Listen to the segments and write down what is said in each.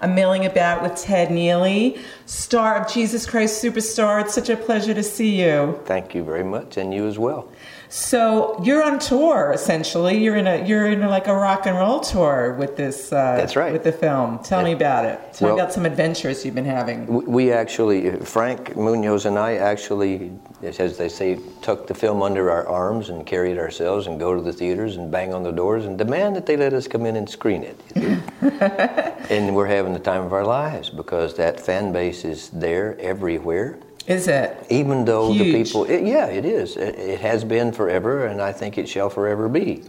I'm milling about with Ted Neeley, star of Jesus Christ Superstar. It's such a pleasure to see you. Thank you very much, and you as well. So you're on tour essentially. You're in a you're in a, like a rock and roll tour with this. Uh, That's right. With the film. Tell me about it. Tell Well- me about some adventures you've been having. We- We actually, Frank Munoz and I actually, as they say, tuck the film under our arms and carry it ourselves and go to the theaters and bang on the doors and demand that they let us come in and screen it. and we're having the time of our lives because that fan base is there everywhere. Is it? Even though the people, it, yeah, it is. It, it has been forever, and I think it shall forever be.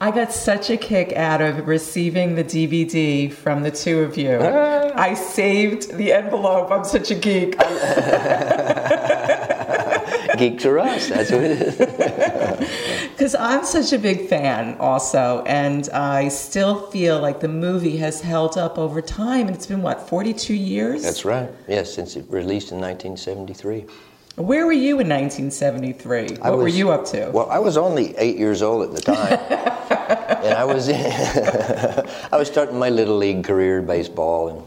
I got such a kick out of receiving the DVD from the two of you. Ah. I saved the envelope. I'm such a geek. Geeks are us. That's what it is. Because I'm such a big fan, also, and I still feel like the movie has held up over time. And it's been what 42 years. That's right. Yes, since it released in 1973. Where were you in 1973? What I were you up to? Well, I was only eight years old at the time, and I was I was starting my little league career, baseball, and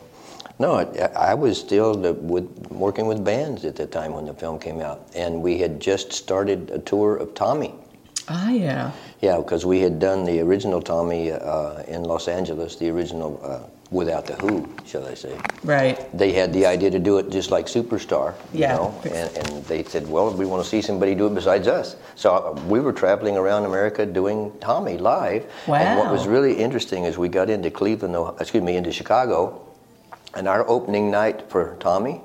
no, I, I was still the, with, working with bands at the time when the film came out, and we had just started a tour of Tommy. Ah, yeah. Yeah, because we had done the original Tommy uh, in Los Angeles, the original uh, without the Who, shall I say. Right. They had the idea to do it just like Superstar, you Yeah. know, and, and they said, well, we want to see somebody do it besides us. So uh, we were traveling around America doing Tommy live. Wow. And what was really interesting is we got into Cleveland, excuse me, into Chicago, and our opening night for Tommy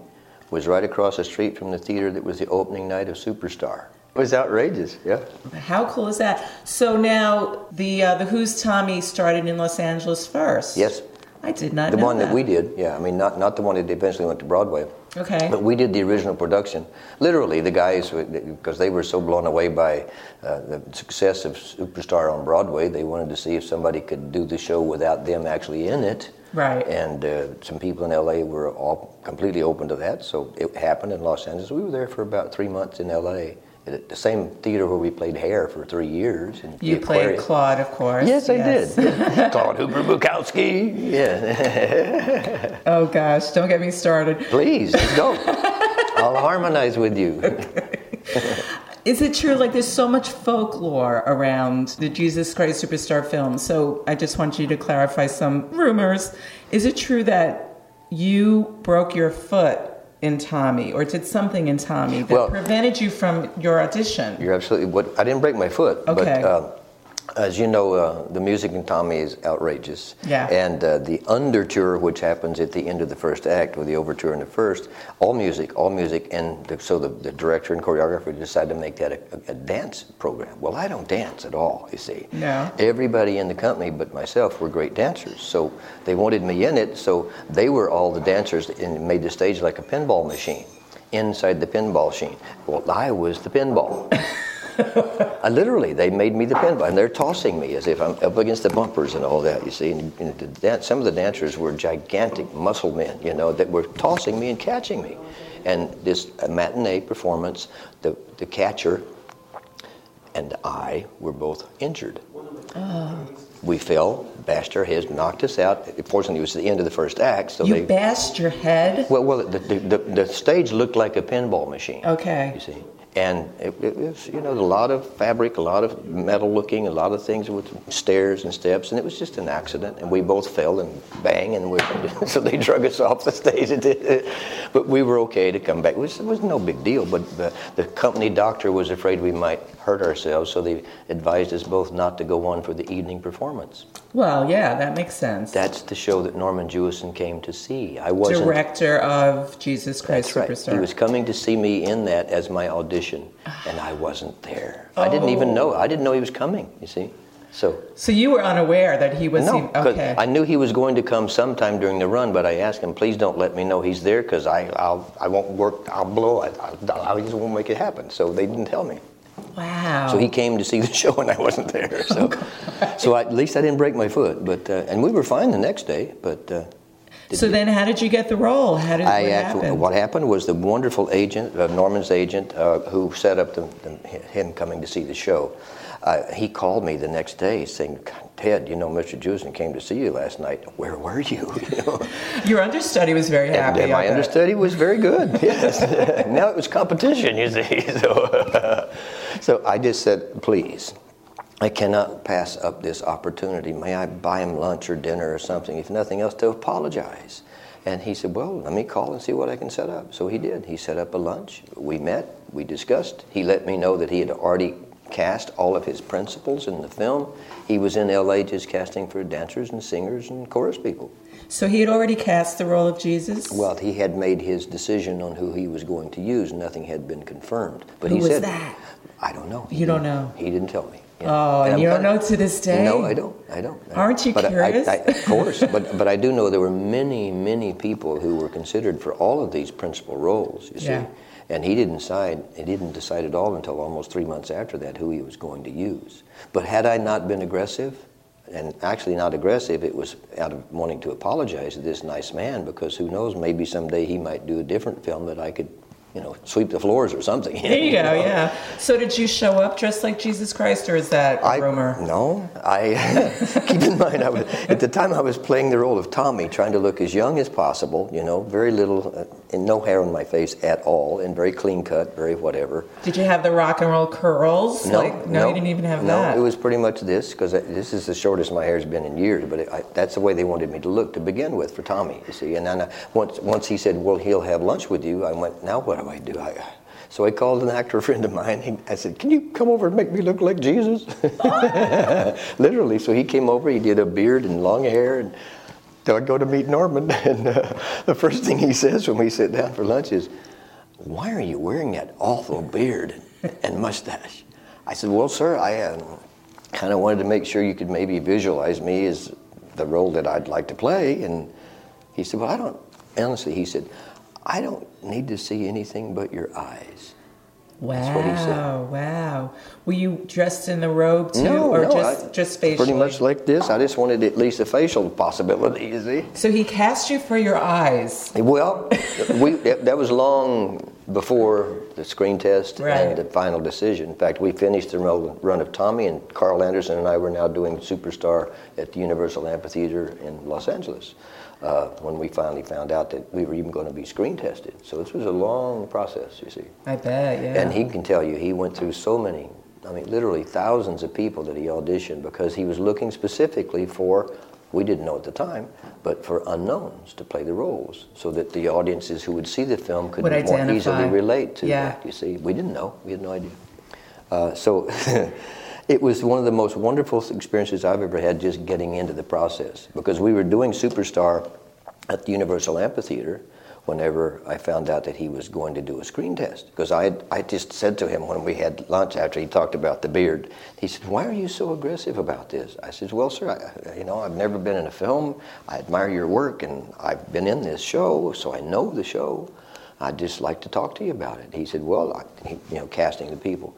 was right across the street from the theater that was the opening night of Superstar. It was outrageous, yeah. How cool is that? So now the uh, the Who's Tommy started in Los Angeles first. Yes. I did not The one that we did, yeah. I mean, not, not the one that eventually went to Broadway. Okay. But we did the original production. Literally, the guys, because they were so blown away by uh, the success of Superstar on Broadway, they wanted to see if somebody could do the show without them actually in it. Right. And uh, some people in LA were all completely open to that, so it happened in Los Angeles. We were there for about three months in LA at the same theater where we played Hair for three years. in You played. Claude, of course. Yes, I did. Claude Hooper Bukowski. Yeah. Oh gosh, don't get me started. Please, go. I'll harmonize with you. Is it true? Like, there's so much folklore around the Jesus Christ Superstar film. So I just want you to clarify some rumors. Is it true that you broke your foot in Tommy, or did something in Tommy that Well- prevented you from your audition? You're absolutely. What I didn't break my foot, Okay. but uh, as you know, uh, the music in Tommy is outrageous. Yeah. And uh, the underture, which happens at the end of the first act, or the overture in the first, all music, all music, and the, so the, the director and choreographer decided to make that a, a, a dance program. Well, I don't dance at all, you see. No. Everybody in the company, but myself, were great dancers. So they wanted me in it. So they were all the dancers and made the stage like a pinball machine. Inside the pinball machine. Well, I was the pinball. I literally, they made me the pinball, and they're tossing me as if I'm up against the bumpers and all that. You see, and, and the dan- some of the dancers were gigantic muscle men, you know, that were tossing me and catching me. And this uh, matinee performance, the the catcher and I were both injured. We fell, bashed our heads, knocked us out. Fortunately, it was the end of the first act, so You they. bashed your head? Well, well, the, the, the, the stage looked like a pinball machine. Okay. You see, and it, it was you know a lot of fabric, a lot of metal looking, a lot of things with stairs and steps, and it was just an accident. And we both fell and bang, and we, so they drug us off the stage. But we were okay to come back. It was, it was no big deal. But the, the company doctor was afraid we might hurt ourselves, so they advised us both not to go on for the evening performance. Well, yeah, that makes sense. That's the show that Norman Jewison came to see. I wasn't. Director of Jesus Christ right. Superstar. He was coming to see me in that as my audition, and I wasn't there. I didn't even oh. know. I didn't know he was coming. You see, so so you were unaware that he was. no, even- okay. I knew he was going to come sometime during the run, but I asked him, please don't let me know he's there because I I'll, I won't work. I'll blow it. I, I just won't make it happen. So they didn't tell me. Wow. So he came to see the show, and I wasn't there. So, so I, at least I didn't break my foot. But uh, and we were fine the next day. But uh, So then, how did you get the role? How did I what actually, happened? what happened was the wonderful agent, uh, Norman's agent, uh, who set up the, the, him coming to see the show. Uh, he called me the next day saying, Ted, you know, Mr. Jewison came to see you last night. Where were you? you know? Your understudy was very happy. And, and my understudy was very good. Yes. now it was competition, you see. So, so I just said, please, I cannot pass up this opportunity. May I buy him lunch or dinner or something, if nothing else, to apologize. And he said, Well, let me call and see what I can set up. So he did. He set up a lunch. We met, we discussed. He let me know that he had already cast all of his principals in the film. He was in LA just casting for dancers and singers and chorus people. So he had already cast the role of Jesus. Well, he had made his decision on who he was going to use. Nothing had been confirmed. But Who he was said, that? I don't know. You don't know? He didn't tell me. Oh, and I'm you don't know to this day? No, I don't. I don't. I Aren't you but I- I- curious? I, of course, but but I do know there were many, many people who were considered for all of these principal roles. You see, Yeah. And he didn't decide. He didn't decide at all until almost three months after that who he was going to use. But had I not been aggressive, and actually not aggressive, it was out of wanting to apologize to this nice man because who knows, maybe someday he might do a different film that I could, you know, sweep the floors or something. There you go. Yeah. So did you show up dressed like Jesus Christ, or is that a I, rumor? No, I keep in mind I was at the time I was playing the role of Tommy, trying to look as young as possible. You know, very little, uh, and no hair on my face at all, and very clean cut, very whatever. Did you have the rock and roll curls? No, Like, no, you didn't even have no, that. it was pretty much this because this is the shortest my hair's been in years. But it, I, that's the way they wanted me to look to begin with for Tommy. You see, and then I, once once he said, "Well, he'll have lunch with you," I went, "Now what I do?" I, so I called an actor friend of mine. He, I said, "Can you come over and make me look like Jesus?" Literally. So he came over. He did a beard and long hair and. So I go to meet Norman, and uh, the first thing he says when we sit down for lunch is, "Why are you wearing that awful beard and mustache?" I said, "Well, sir, I um, kind of wanted to make sure you could maybe visualize me as the role that I'd like to play." And he said, "Well, I don't." Honestly, he said, "I don't need to see anything but your eyes." wow. That's what he said. Wow. Were you dressed in the robe too, no, or no, just I- just facially? Pretty much like this. I just wanted at least a facial possibility. You see. So he cast you for your eyes. Well, we, that, that was long before the screen test Right. and the final decision. In fact, we finished the run of Tommy, and Carl Anderson and I were now doing Superstar at the Universal Amphitheater in Los Angeles uh, when we finally found out that we were even going to be screen tested. So this was a long process, you see. I bet. Yeah. And he can tell you, he went through so many, I mean, literally thousands of people that he auditioned because he was looking specifically for, we didn't know at the time, but for unknowns to play the roles so that the audiences who would see the film could Would more identify. easily relate to Yeah. that, you see. We didn't know, we had no idea. Uh, so it was one of the most wonderful experiences I've ever had just getting into the process because we were doing Superstar at the Universal Amphitheater whenever I found out that he was going to do a screen test. Because I, I just said to him when we had lunch after he talked about the beard, he said, Why are you so aggressive about this? I said, Well, sir, I, you know, I've never been in a film. I admire your work and I've been in this show, so I know the show. I'd just like to talk to you about it. He said, Well, I, you know, casting the people.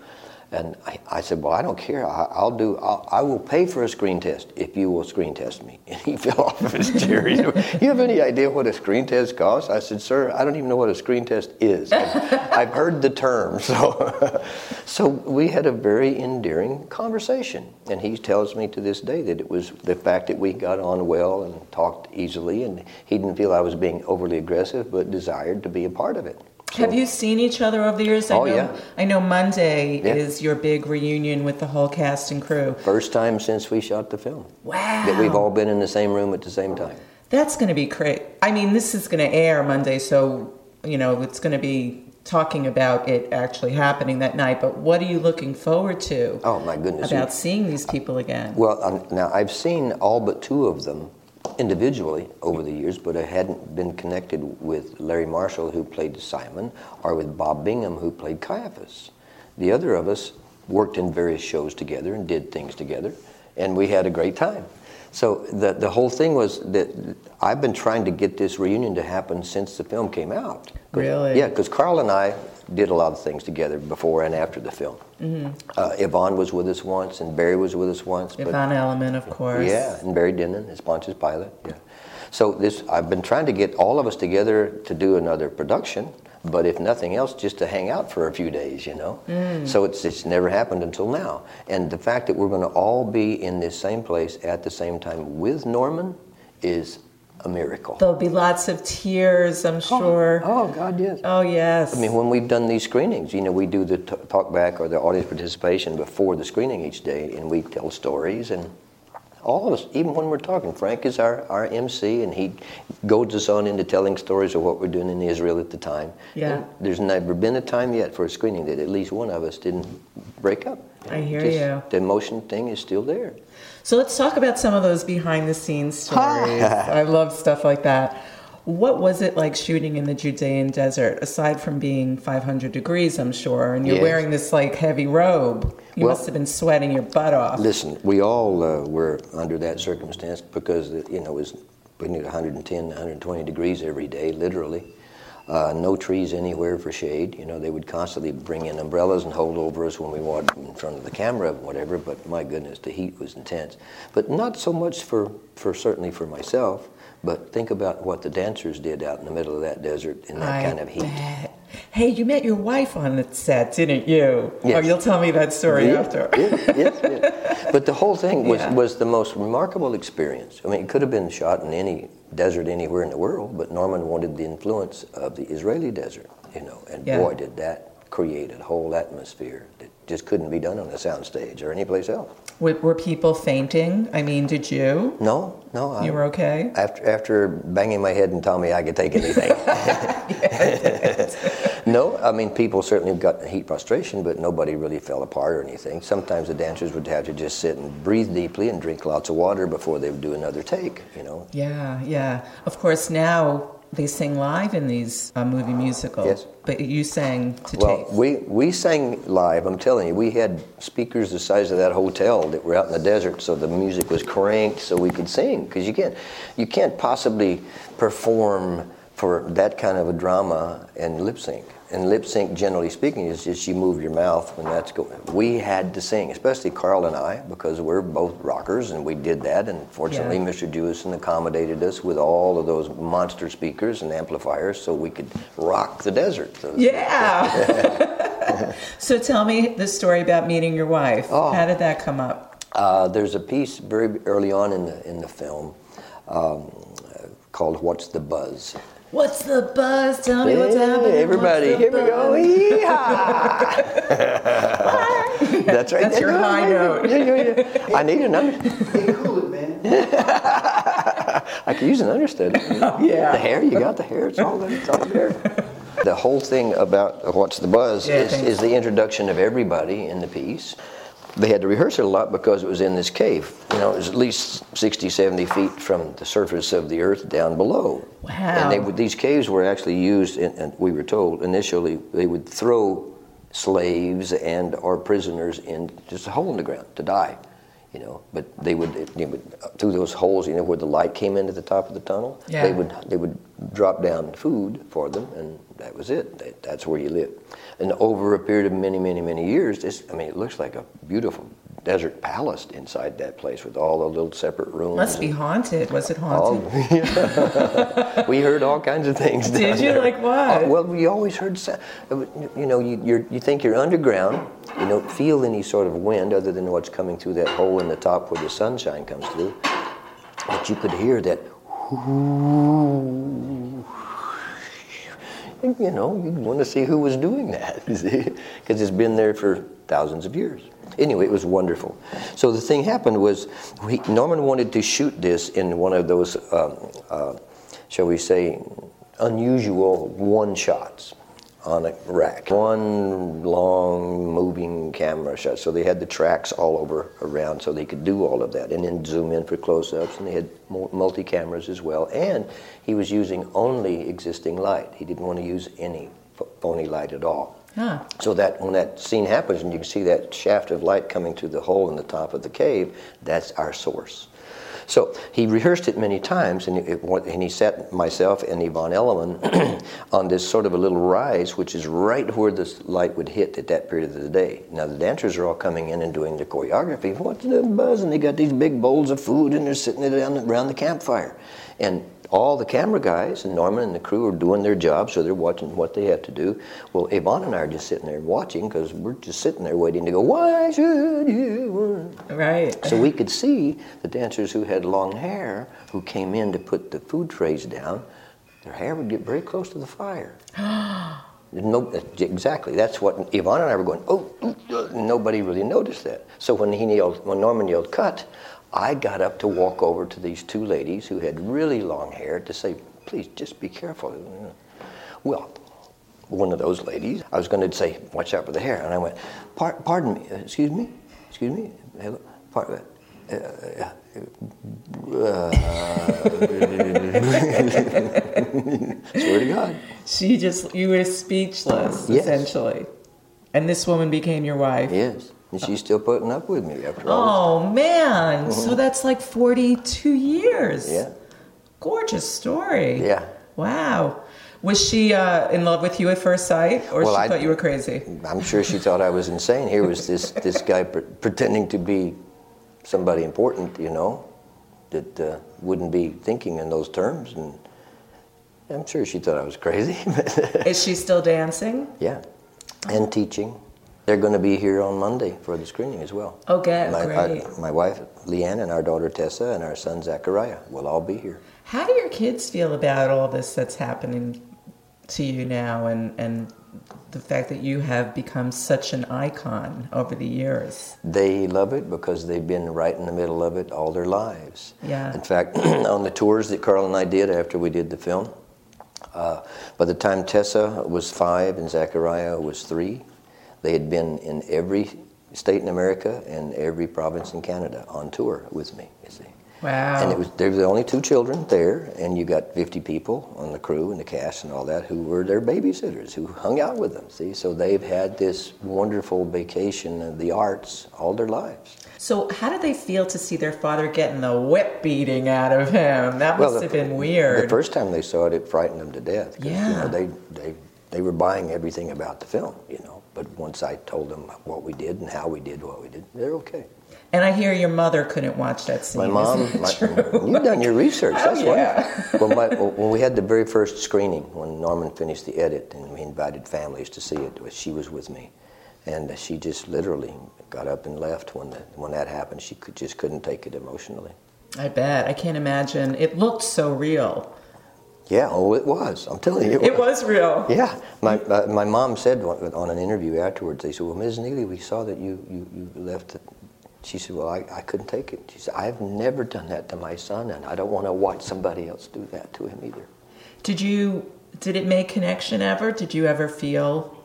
And I, I said, well, I don't care. I, I'll do. I'll, I will pay for a screen test if you will screen test me. And he fell off of his chair. He said, you have any idea what a screen test costs? I said, sir, I don't even know what a screen test is. I've, I've heard the term. So, so we had a very endearing conversation. And he tells me to this day that it was the fact that we got on well and talked easily, and he didn't feel I was being overly aggressive, but desired to be a part of it. So- Have you seen each other over the years? I Oh, know, yeah. I know Monday Yeah. is your big reunion with the whole cast and crew. First time since we shot the film. Wow. that we've all been in the same room at the same time. That's going to be great. I mean, this is going to air Monday, so you know it's going to be talking about it actually happening that night. But what are you looking forward to Oh my goodness! about seeing these people again? Well, um, now I've seen all but two of them individually over the years, but I hadn't been connected with Larry Marshall, who played Simon, or with Bob Bingham, who played Caiaphas. The other of us worked in various shows together and did things together, and we had a great time. So the the whole thing was that I've been trying to get this reunion to happen since the film came out. Really? Yeah, because Carl and I did a lot of things together before and after the film. Uh, Yvonne was with us once, and Barry was with us once. but- Yvonne Elliman, of course. yeah, and Barry Dennen as Pontius Pilate. Yeah. So this, I've been trying to get all of us together to do another production, but if nothing else, just to hang out for a few days, you know. Mm. So it's it's never happened until now, and the fact that we're going to all be in this same place at the same time with Norman is a miracle. There'll be lots of tears, I'm oh, sure. Oh God, yes. Oh, yes. I mean, when we've done these screenings, you know, we do the t- talk back or the audience participation before the screening each day, and we tell stories. And all of us, even when we're talking, Frank is our, our MC, and he goads us on into telling stories of what we're doing in Israel at the time. Yeah. And there's never been a time yet for a screening that at least one of us didn't break up. I hear Just you. The emotion thing is still there. So let's talk about some of those behind the scenes stories. I love stuff like that. What was it like shooting in the Judean desert, aside from being 500 degrees, I'm sure, and you're Yes. wearing this like heavy robe? You Well- must have been sweating your butt off. Listen, we all uh, were under that circumstance because uh, you know it was we need 110, 120 degrees every day, literally. Uh, no trees anywhere for shade. You know, they would constantly bring in umbrellas and hold over us when we walked in front of the camera, whatever. But my goodness, the heat was intense. But not so much for, for certainly for myself. But think about what the dancers did out in the middle of that desert in that I kind of heat. bet. Hey, you met your wife on the set, didn't you? Yes. Oh, you'll tell me that story Yeah, after. yes, yes, yes. But the whole thing was, Yeah. was the most remarkable experience. I mean, it could have been shot in any desert anywhere in the world, but Norman wanted the influence of the Israeli desert, you know, and Yeah. boy, did that create a whole atmosphere that just couldn't be done on a soundstage or anyplace else. Were, were people fainting? I mean, did you? No, no. I, You were okay? After, after banging my head and telling me I could take anything. no, I mean, people certainly got heat frustration, but nobody really fell apart or anything. Sometimes the dancers would have to just sit and breathe deeply and drink lots of water before they would do another take, you know. Yeah, yeah. Of course, now they sing live in these uh, movie musicals. Yes. But you sang to Well, tape. we, we sang live, I'm telling you. We had speakers the size of that hotel that were out in the desert, so the music was cranked so we could sing. Because you can't, you can't possibly perform for that kind of a drama and lip sync. And lip sync, generally speaking, is just you move your mouth when that's going. We had to sing, especially Carl and I, because we're both rockers, and we did that. And fortunately, Yeah. Mr. Jewison accommodated us with all of those monster speakers and amplifiers, so we could rock the desert. so. Yeah. so tell me the story about meeting your wife. Oh. How did that come up? Uh, there's a piece very early on in the in the film um, called "What's the Buzz." What's the buzz? Tell me what's Hey, happening. everybody, What's the here we go. buzz? Yeehaw! That's right. That's your high note. Yeah, yeah, yeah. I need an under. Hey, cool it, man. I could use an understudy. Oh, yeah. The hair, you got the hair. It's all there. It's all there. The whole thing about what's the buzz Yeah, is, is the introduction of everybody in the piece. They had to rehearse it a lot because it was in this cave. You know, it was at least 60, 70 feet from the surface of the earth down below. Wow. And they would, these caves were actually used, in, and we were told initially, they would throw slaves and or prisoners in just a hole in the ground to die. You know, but they would, they would through those holes, you know, where the light came into the top of the tunnel. Yeah. They would they would drop down food for them, and that was it. That, that's where you live. And over a period of many, many, many years, this I mean, it looks like a beautiful desert palace inside that place with all the little separate rooms. Must be haunted. Was it all- haunted? we heard all kinds of things. down Did you? there. Like what? Uh, well, we always heard. You know, you you're, you think you're underground. You don't feel any sort of wind other than what's coming through that hole in the top where the sunshine comes through. But you could hear that. You know, you'd want to see who was doing that, because it's been there for thousands of years. Anyway, it was wonderful. So the thing happened was, we, Norman wanted to shoot this in one of those, um, uh, shall we say, unusual one shots on a rack. One long moving camera shot. So they had the tracks all over around so they could do all of that and then zoom in for close ups. And they had multi cameras as well. And he was using only existing light. He didn't want to use any phony light at all. Huh. So that when that scene happens and you can see that shaft of light coming through the hole in the top of the cave, that's our source. So he rehearsed it many times, and, it, and he sat myself and Yvonne Elliman on this sort of a little rise, which is right where the light would hit at that period of the day. Now the dancers are all coming in and doing the choreography. What's the buzz? And they got these big bowls of food, and they're sitting around the campfire. And all the camera guys and Norman and the crew are doing their job, so they're watching what they have to do. Well, Yvonne and I are just sitting there watching because we're just sitting there waiting to go, why should you? Right. So we could see the dancers who had long hair who came in to put the food trays down, their hair would get very close to the fire. No, uh, exactly. That's what Yvonne and I were going. Oh, nobody really noticed that. So when he yelled, when Norman yelled "cut," I got up to walk over to these two ladies who had really long hair to say, "Please, just be careful." Well, one of those ladies, I was going to say, "Watch out for the hair," and I went, "Pardon me, excuse me, excuse me, hello, pardon." Uh, uh, uh, swear to God. She just, you were speechless, Yes. essentially. And this woman became your wife. Yes, and she's still putting up with me after all. Oh, man. So that's like 42 years. Yeah, Gorgeous story. yeah. Wow. Was she uh, in love with you at first sight, or Well, she I- thought you were crazy? I'm sure she thought I was insane. Here was this this guy pre- pretending to be somebody important, you know, that uh, wouldn't be thinking in those terms, and I'm sure she thought I was crazy. Is she still dancing? yeah, and teaching. They're going to be here on Monday for the screening as well. Okay, my, great. our- my wife Leeyan and our daughter Tessa and our son Zachariah will all be here. How do your kids feel about all this that's happening to you now and, and the fact that you have become such an icon over the years? They love it because they've been right in the middle of it all their lives. Yeah. In fact, on the tours that Carl and I did after we did the film, uh, by the time Tessa was five and Zachariah was three, they had been in every state in America and every province in Canada on tour with me. You see. Wow. And it was they were the only two children there, and you got 50 people on the crew and the cast and all that who were their babysitters who hung out with them. See, so they've had this wonderful vacation of the arts all their lives. so, how did they feel to see their father getting the whip beating out of him? That must the- have been weird. The first time they saw it, it frightened them to death. 'cause, You Yeah. know, they, they, they were buying everything about the film, you know. But once I told them what we did and how we did what we did, they're okay. and I hear your mother couldn't watch that scene. My mom, my, you've done your research. Oh, that's Oh, yeah. wonderful. Well, my, when we had the very first screening, when Norman finished the edit and we invited families to see it, she was with me, and she just literally got up and left when the, when that happened. She could, just couldn't take it emotionally. I bet. I can't imagine. It looked so real. Yeah, oh, it was. I'm telling you, It was real. Yeah, my uh, my mom said on an interview afterwards. They said, "Well, Ms. Neeley, we saw that you you, you left." It. She said, "Well, I, I couldn't take it." She said, "I've never done that to my son, and I don't want to watch somebody else do that to him either." Did you? Did it make connection ever? Did you ever feel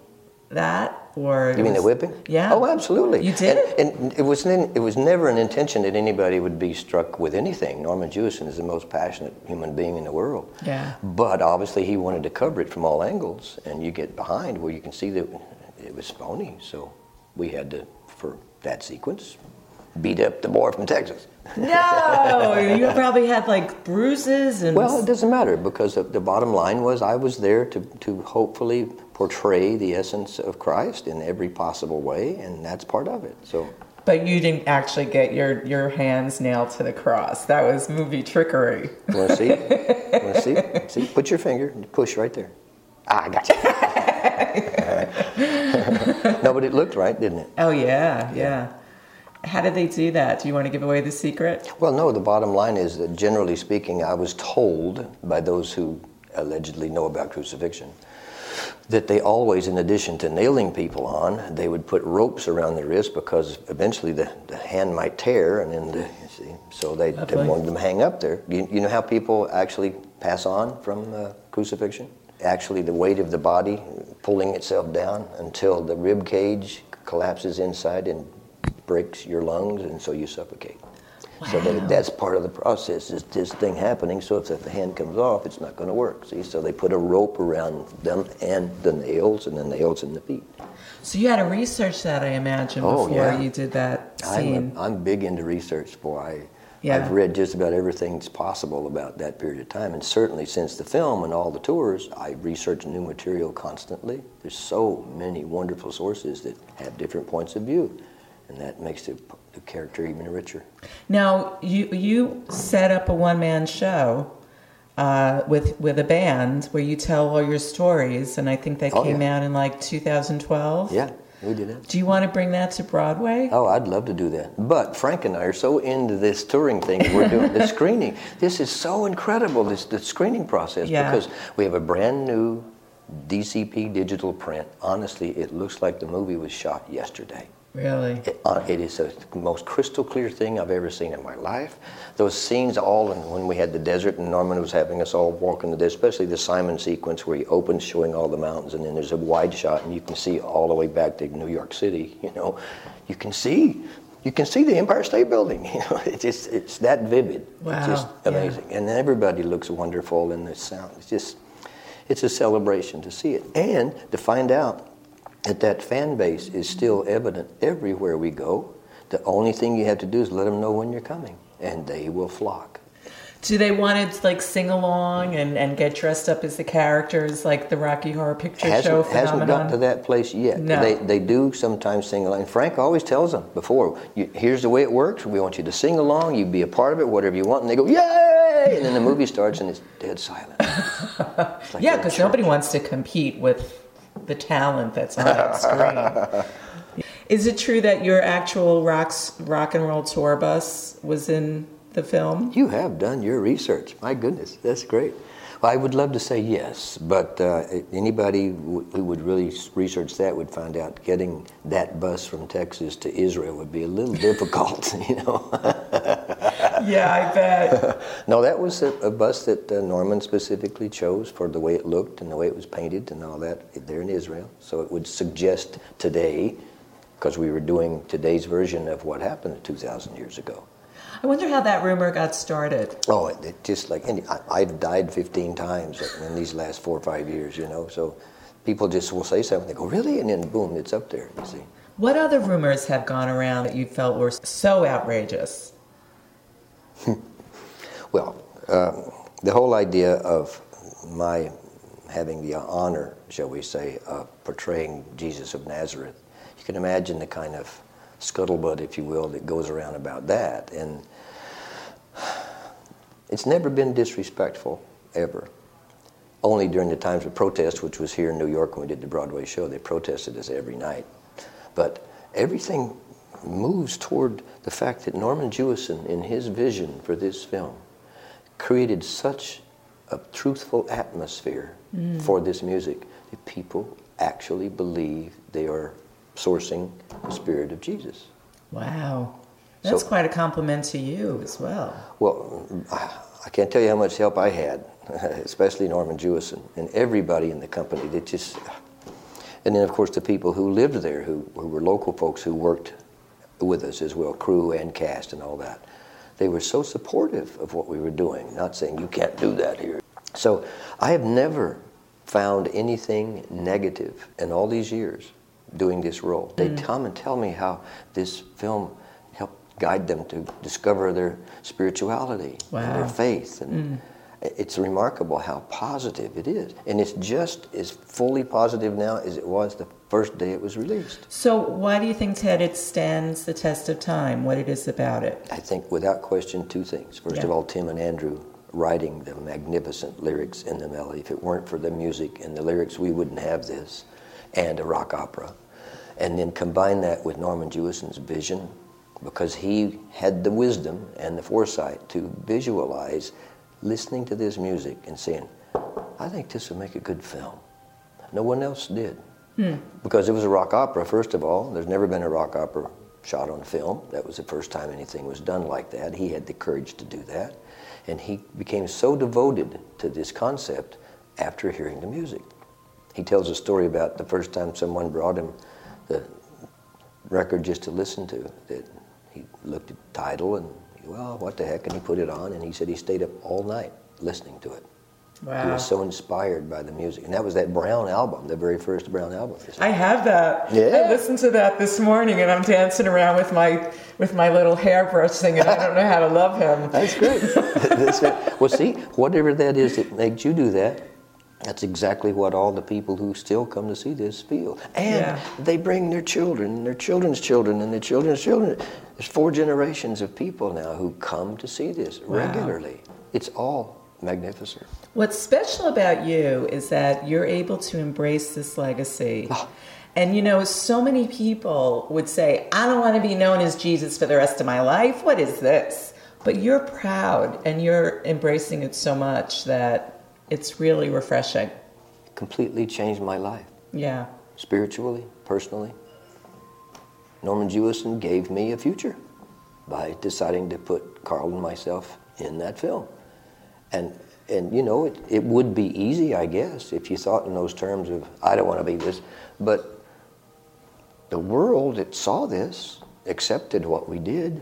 that, or You mean the whipping? Yeah. Oh, absolutely. You did? And, and it was it was never an intention that anybody would be struck with anything. Norman Jewison is the most passionate human being in the world. Yeah. But obviously, he wanted to cover it from all angles, and you get behind where you can see that it was phony. So we had to, for that sequence, beat up the boy from Texas. No, you probably had like bruises and. Well, it doesn't matter because the, bottom line was I was there to, to hopefully portray the essence of Christ in every possible way, and that's part of it. So. but you didn't actually get your your hands nailed to the cross. That was movie trickery. Want to see? Want to see? See? Put your finger, and push right there. Ah, I got you. no, but it looked right, didn't it? Oh yeah, yeah. How did they do that? Do you want to give away the secret? Well, no, the bottom line is that generally speaking, I was told by those who allegedly know about crucifixion that they always, in addition to nailing people on, they would put ropes around the wrist because eventually the, the hand might tear, and then the, you see, so they, they wanted them to hang up there. You, you know how people actually pass on from uh, crucifixion? Actually, the weight of the body pulling itself down until the rib cage collapses inside and breaks your lungs, and so you suffocate. So Wow. that, that's part of the process, is this thing happening, so if the hand comes off, it's not going to work, see? So they put a rope around them and the nails, and the nails in the feet. So you had to research that, I imagine, Oh, before yeah. you did that I'm, scene. a, I'm big into research, boy. I, Yeah. I've read just about everything that's possible about that period of time, and certainly since the film and all the tours, I research new material constantly. There's so many wonderful sources that have different points of view, and that makes the, the character even richer. Now you you set up a one man show uh, with with a band where you tell all your stories, and I think that Oh, came yeah. out in like 2012. Yeah, we did that. Do you want to bring that to Broadway? Oh, I'd love to do that. But Frank and I are so into this touring thing we're doing, the screening. This is so incredible, this the screening process, Yeah. because we have a brand new DCP digital print. Honestly, it looks like the movie was shot yesterday. Really? It, uh, it is the most crystal clear thing I've ever seen in my life. Those scenes all, and when we had the desert and Norman was having us all walk in the desert, especially the Simon sequence where he opens showing all the mountains and then there's a wide shot and you can see all the way back to New York City, you know. You can see, you can see the Empire State Building, you know. It's just, it's that vivid. Wow, It's just yeah. amazing. And everybody looks wonderful in the sound. It's just, it's a celebration to see it. And to find out that that fan base is still evident everywhere we go. The only thing you have to do is let them know when you're coming, and they will flock. Do they want to like sing along and, and get dressed up as the characters like the Rocky Horror Picture Show Hasn't, hasn't phenomenon? gotten to that place yet. No. They, they do sometimes sing along. And Frank always tells them before, here's the way it works. We want you to sing along. You be a part of it, whatever you want. And they go, yay! And then the movie starts and it's dead silent. It's like yeah, because nobody wants to compete with the talent that's on that screen. Is it true that your actual rocks, rock and roll tour bus was in the film? You have done your research. My goodness, that's great. Well, I would love to say yes, but uh, anybody w- who would really research that would find out getting that bus from Texas to Israel would be a little difficult, you know. Yeah, I bet. no, that was a, a bus that uh, Norman specifically chose for the way it looked and the way it was painted and all that there in Israel. So it would suggest today, because we were doing today's version of what happened 2,000 years ago. I wonder how that rumor got started. Oh, it, it just like any, I, I've died 15 times in these last four or five years, you know. So people just will say something, they go, really? And then boom, it's up there, you see. What other rumors have gone around that you felt were so outrageous? Well, um, the whole idea of my having the honor, shall we say, of portraying Jesus of Nazareth, you can imagine the kind of scuttlebutt, if you will, that goes around about that. And it's never been disrespectful, ever. Only during the times of protest, which was here in New York when we did the Broadway show, they protested us every night. But everything moves toward the fact that Norman Jewison, in his vision for this film, created such a truthful atmosphere mm. for this music that people actually believe they are sourcing the spirit of Jesus. Wow. That's So- quite a compliment to you as well. Well, I can't tell you how much help I had, especially Norman Jewison and everybody in the company. That just, and then of course the people who lived there, who, who were local folks who worked with us as well, crew and cast and all that. They were so supportive of what we were doing, not saying you can't do that here. So I have never found anything negative in all these years doing this role. They mm. come and tell me how this film helped guide them to discover their spirituality and their faith. And mm. It's remarkable how positive it is. And it's just as fully positive now as it was the first day it was released. So, why do you think Ted it stands the test of time? What it is about it? I think without question two things. First of all, Tim and Andrew writing the magnificent lyrics in the melody. If it weren't for the music and the lyrics, we wouldn't have this, and a rock opera. And then combine that with Norman Jewison's vision, because he had the wisdom and the foresight to visualize listening to this music and saying, I think this would make a good film. No one else did. Hmm. Because it was a rock opera, first of all. There's never been a rock opera shot on film. That was the first time anything was done like that. He had the courage to do that. And he became so devoted to this concept after hearing the music. He tells a story about the first time someone brought him the record just to listen to. That he looked at the title and, well, what the heck? And he put it on and he said he stayed up all night listening to it. Wow. He was so inspired by the music. And that was that Brown album, the very first Brown album. I have that. Yeah. I listened to that this morning, and I'm dancing around with my with my little hairbrush, singing. I don't know how to love him. That's great. That's great. Well, see, whatever that is that makes you do that, that's exactly what all the people who still come to see this feel. And Yeah. they bring their children, and their children's children, and their children's children. There's four generations of people now who come to see this regularly. It's all magnificent. What's special about you is that you're able to embrace this legacy. Oh. And you know, so many people would say, I don't want to be known as Jesus for the rest of my life. What is this? But you're proud and you're embracing it so much that it's really refreshing. Completely changed my life, Yeah. spiritually, personally. Norman Jewison gave me a future by deciding to put Carl and myself in that film. And, and you know, it, it would be easy, I guess, if you thought in those terms of, I don't want to be this. But the world that saw this accepted what we did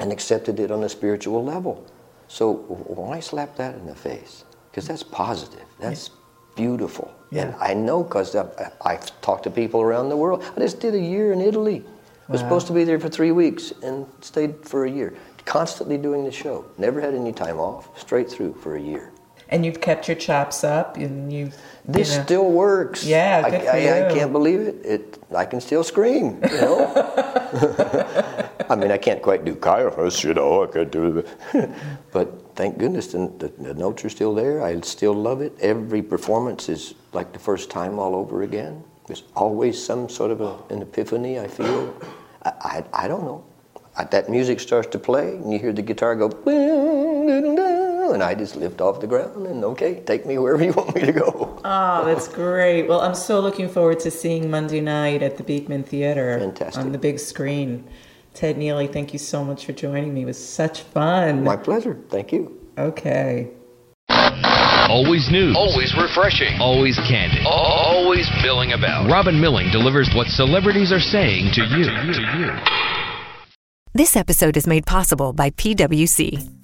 and accepted it on a spiritual level. So why slap that in the face? Because that's positive. That's beautiful. And I know because I've, I've talked to people around the world. I just did a year in Italy. I was supposed to be there for three weeks and stayed for a year. Constantly doing the show. Never had any time off. Straight through for a year. And you've kept your chops up and you've. This you know, still works. Yeah, I, I, I can't believe it. It I can still scream. You know. I mean, I can't quite do Caiaphas, you know. I could do but thank goodness the, the, the notes are still there. I still love it. Every performance is like the first time all over again. There's always some sort of a, an epiphany. I feel. I, I, I don't know. That music starts to play, and you hear the guitar go, and I just lift off the ground and okay, take me wherever you want me to go. Oh, that's great. Well, I'm so looking forward to seeing Monday night at the Beekman Theater Fantastic. on the big screen. Ted Neeley, thank you so much for joining me. It was such fun. My pleasure. Thank you. Okay. Always news. Always refreshing. Always candid. Always milling about. Robin Milling delivers what celebrities are saying to you. To you. This episode is made possible by PWC.